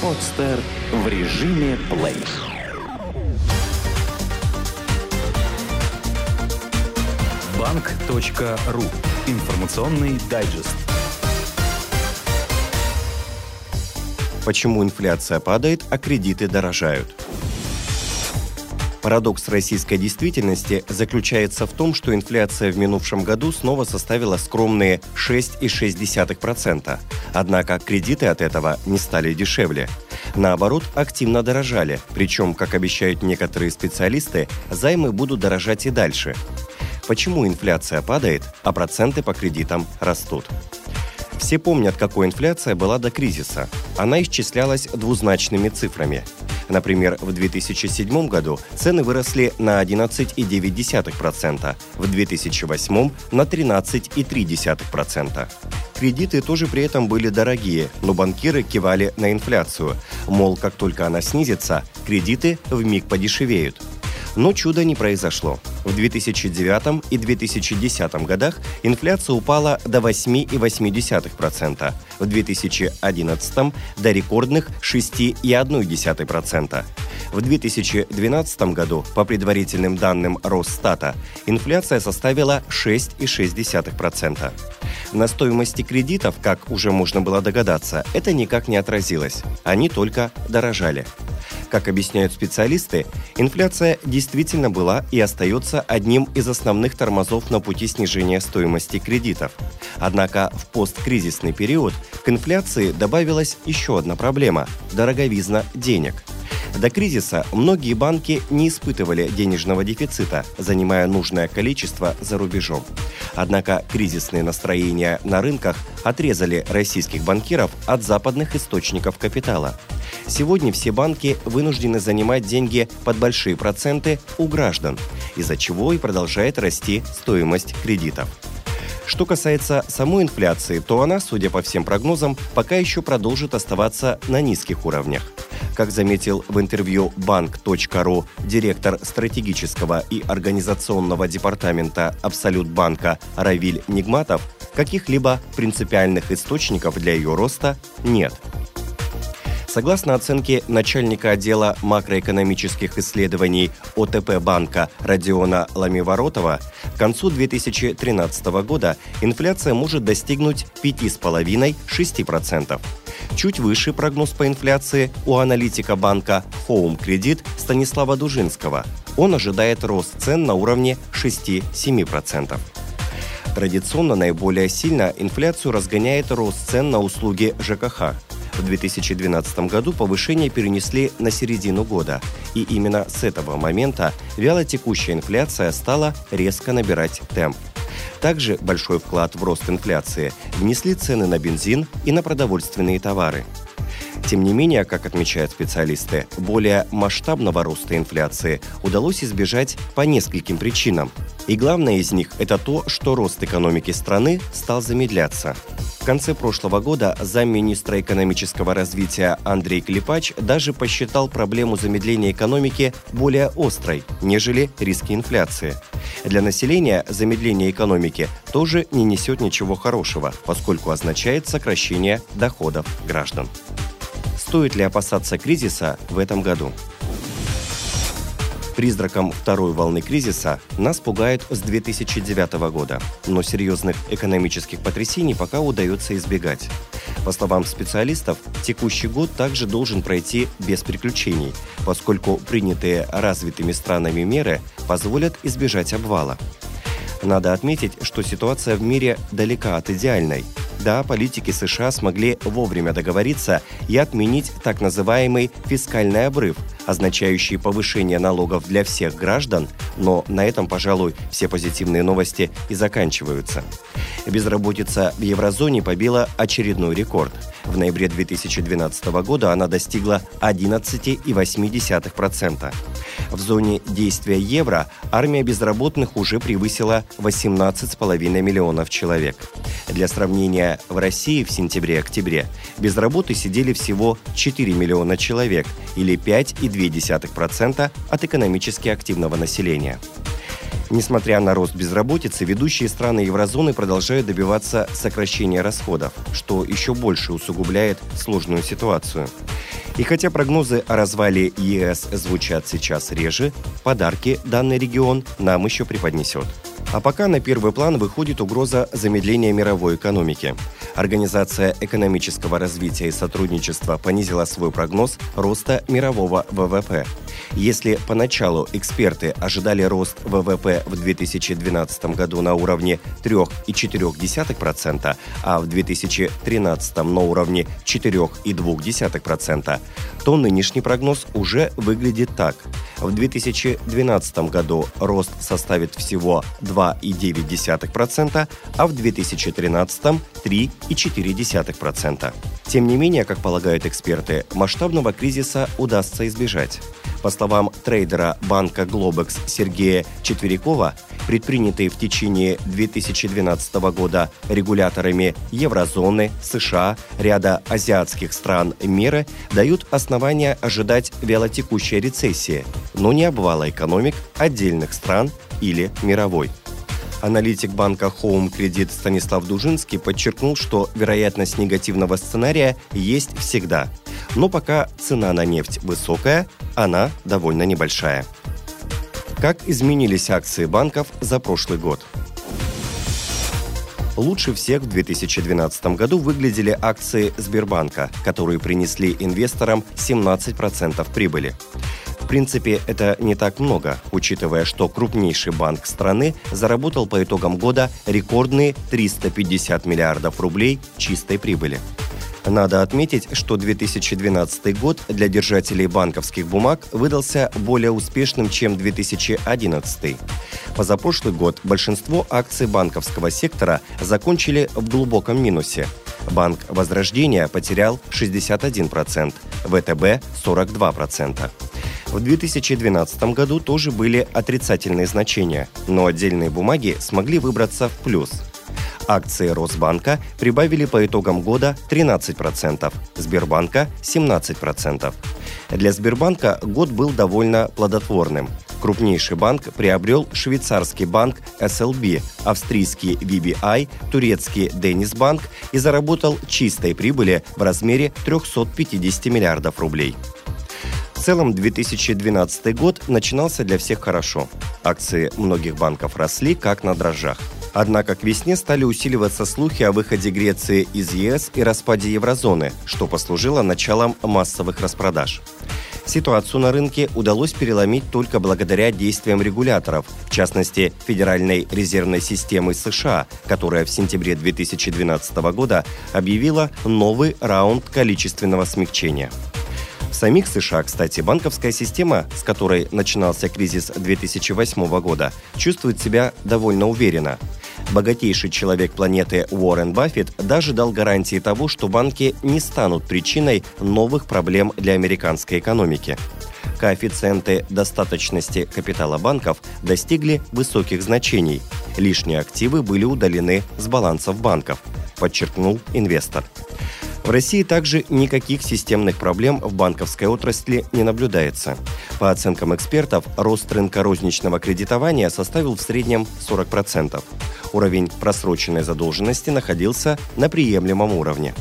Подстер в режиме плей. Банк.ру. Информационный дайджест. Почему инфляция падает, а кредиты дорожают? Парадокс российской действительности заключается в том, что инфляция в минувшем году снова составила скромные 6,6%. Однако кредиты от этого не стали дешевле. Наоборот, активно дорожали. Причем, как обещают некоторые специалисты, займы будут дорожать и дальше. Почему инфляция падает, а проценты по кредитам растут? Все помнят, какой инфляция была до кризиса. Она исчислялась двузначными цифрами – Например, в 2007 году цены выросли на 11,9%, в 2008 на 13,3%. Кредиты тоже при этом были дорогие, но банкиры кивали на инфляцию. Мол, как только она снизится, кредиты в миг подешевеют. Но чуда не произошло. В 2009 и 2010 годах инфляция упала до 8,8%, в 2011 до рекордных 6,1%. В 2012 году, по предварительным данным Росстата, инфляция составила 6,6%. На стоимости кредитов, как уже можно было догадаться, это никак не отразилось. Они только дорожали. Как объясняют специалисты, инфляция действительно была и остается одним из основных тормозов на пути снижения стоимости кредитов. Однако в посткризисный период к инфляции добавилась еще одна проблема – дороговизна денег – до кризиса многие банки не испытывали денежного дефицита, занимая нужное количество за рубежом. Однако кризисные настроения на рынках отрезали российских банкиров от западных источников капитала. Сегодня все банки вынуждены занимать деньги под большие проценты у граждан, из-за чего и продолжает расти стоимость кредитов. Что касается самой инфляции, то она, судя по всем прогнозам, пока еще продолжит оставаться на низких уровнях. Как заметил в интервью банк.ру директор стратегического и организационного департамента Абсолют банка Равиль Нигматов, каких-либо принципиальных источников для ее роста нет. Согласно оценке начальника отдела макроэкономических исследований ОТП банка Родиона Ламиворотова, к концу 2013 года инфляция может достигнуть 5,5-6%. Чуть выше прогноз по инфляции у аналитика банка Home Credit Станислава Дужинского. Он ожидает рост цен на уровне 6-7%. Традиционно наиболее сильно инфляцию разгоняет рост цен на услуги ЖКХ. В 2012 году повышение перенесли на середину года, и именно с этого момента вялотекущая инфляция стала резко набирать темп. Также большой вклад в рост инфляции внесли цены на бензин и на продовольственные товары. Тем не менее, как отмечают специалисты, более масштабного роста инфляции удалось избежать по нескольким причинам. И главное из них – это то, что рост экономики страны стал замедляться. В конце прошлого года замминистра экономического развития Андрей Клепач даже посчитал проблему замедления экономики более острой, нежели риски инфляции. Для населения замедление экономики тоже не несет ничего хорошего, поскольку означает сокращение доходов граждан. Стоит ли опасаться кризиса в этом году? Призраком второй волны кризиса нас пугают с 2009 года, но серьезных экономических потрясений пока удается избегать. По словам специалистов, текущий год также должен пройти без приключений, поскольку принятые развитыми странами меры позволят избежать обвала. Надо отметить, что ситуация в мире далека от идеальной – да, политики США смогли вовремя договориться и отменить так называемый фискальный обрыв, означающий повышение налогов для всех граждан, но на этом, пожалуй, все позитивные новости и заканчиваются. Безработица в еврозоне побила очередной рекорд. В ноябре 2012 года она достигла 11,8%. В зоне действия евро армия безработных уже превысила 18,5 миллионов человек. Для сравнения, в России в сентябре-октябре без сидели всего 4 миллиона человек или 5,2% от экономически активного населения. Несмотря на рост безработицы, ведущие страны еврозоны продолжают добиваться сокращения расходов, что еще больше усугубляет сложную ситуацию. И хотя прогнозы о развале ЕС звучат сейчас реже, подарки данный регион нам еще преподнесет. А пока на первый план выходит угроза замедления мировой экономики. Организация экономического развития и сотрудничества понизила свой прогноз роста мирового ВВП. Если поначалу эксперты ожидали рост ВВП в 2012 году на уровне 3,4%, а в 2013 на уровне 4,2%, то нынешний прогноз уже выглядит так. В 2012 году рост составит всего 2,9%, а в 2013 – 3,4%. Тем не менее, как полагают эксперты, масштабного кризиса удастся избежать. По словам трейдера банка Globex Сергея Четверякова, предпринятые в течение 2012 года регуляторами еврозоны, США, ряда азиатских стран меры дают основания ожидать вялотекущей рецессии, но не обвала экономик отдельных стран или мировой. Аналитик банка Home Credit Станислав Дужинский подчеркнул, что вероятность негативного сценария есть всегда. Но пока цена на нефть высокая, она довольно небольшая. Как изменились акции банков за прошлый год? Лучше всех в 2012 году выглядели акции Сбербанка, которые принесли инвесторам 17% прибыли. Принципе, это не так много, учитывая, что крупнейший банк страны заработал по итогам года рекордные 350 миллиардов рублей чистой прибыли. Надо отметить, что 2012 год для держателей банковских бумаг выдался более успешным, чем 2011. Позапрошлый год большинство акций банковского сектора закончили в глубоком минусе. Банк Возрождения потерял 61%, ВТБ – 42%. В 2012 году тоже были отрицательные значения, но отдельные бумаги смогли выбраться в плюс. Акции Росбанка прибавили по итогам года 13%, Сбербанка – 17%. Для Сбербанка год был довольно плодотворным. Крупнейший банк приобрел швейцарский банк SLB, австрийский VBI, турецкий Денисбанк и заработал чистой прибыли в размере 350 миллиардов рублей. Целом 2012 год начинался для всех хорошо. Акции многих банков росли как на дрожжах. Однако к весне стали усиливаться слухи о выходе Греции из ЕС и распаде еврозоны, что послужило началом массовых распродаж. Ситуацию на рынке удалось переломить только благодаря действиям регуляторов, в частности, Федеральной резервной системы США, которая в сентябре 2012 года объявила новый раунд количественного смягчения – в самих США, кстати, банковская система, с которой начинался кризис 2008 года, чувствует себя довольно уверенно. Богатейший человек планеты Уоррен Баффет даже дал гарантии того, что банки не станут причиной новых проблем для американской экономики. Коэффициенты достаточности капитала банков достигли высоких значений. Лишние активы были удалены с балансов банков, подчеркнул инвестор. В России также никаких системных проблем в банковской отрасли не наблюдается. По оценкам экспертов, рост рынка розничного кредитования составил в среднем 40%. Уровень просроченной задолженности находился на приемлемом уровне.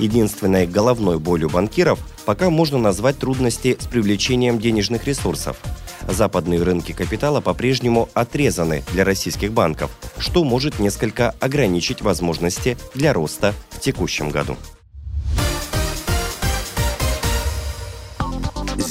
Единственной головной болью банкиров пока можно назвать трудности с привлечением денежных ресурсов. Западные рынки капитала по-прежнему отрезаны для российских банков, что может несколько ограничить возможности для роста в текущем году.